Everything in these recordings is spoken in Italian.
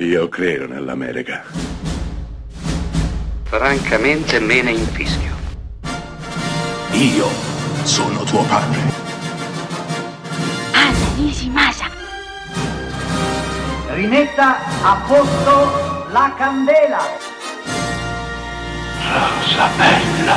Io credo nell'America. Francamente me ne infischio. Io sono tuo padre. Anna Nishimasa. Rimetta a posto la candela. Rosa bella.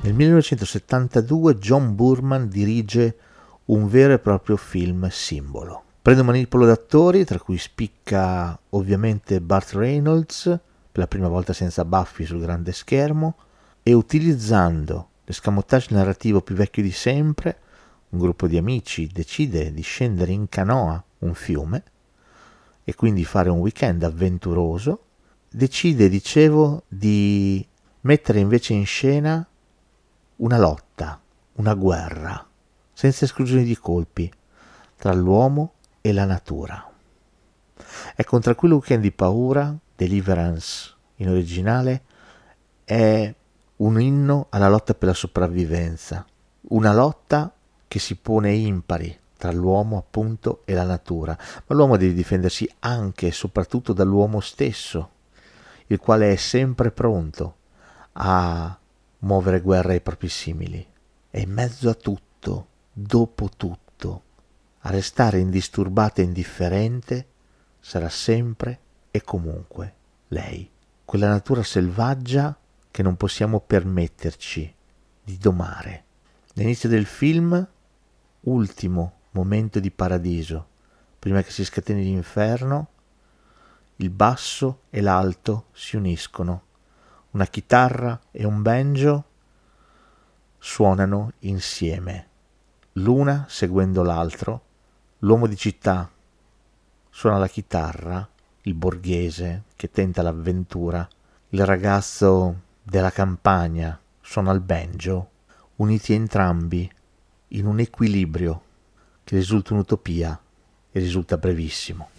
Nel 1972 John Burman dirige un vero e proprio film simbolo. Prende un manipolo d'attori, tra cui spicca ovviamente Burt Reynolds, per la prima volta senza baffi sul grande schermo, e utilizzando l'escamotage narrativo più vecchio di sempre, un gruppo di amici decide di scendere in canoa un fiume e quindi fare un weekend avventuroso, decide, dicevo, di mettere invece in scena una lotta, una guerra, senza esclusione di colpi, tra l'uomo e la natura. Ecco, un tranquillo weekend di paura, Deliverance in originale, è un inno alla lotta per la sopravvivenza, una lotta che si pone impari tra l'uomo appunto e la natura, ma l'uomo deve difendersi anche e soprattutto dall'uomo stesso, il quale è sempre pronto a muovere guerra ai propri simili. E in mezzo a tutto, dopo tutto, a restare indisturbata e indifferente sarà sempre e comunque lei, quella natura selvaggia che non possiamo permetterci di domare. L'inizio del film, ultimo momento di paradiso, prima che si scateni l'inferno, il basso e l'alto si uniscono, una chitarra e un banjo suonano insieme, l'una seguendo l'altro, l'uomo di città suona la chitarra, il borghese che tenta l'avventura, il ragazzo della campagna suona il banjo, uniti entrambi in un equilibrio che risulta un'utopia e risulta brevissimo.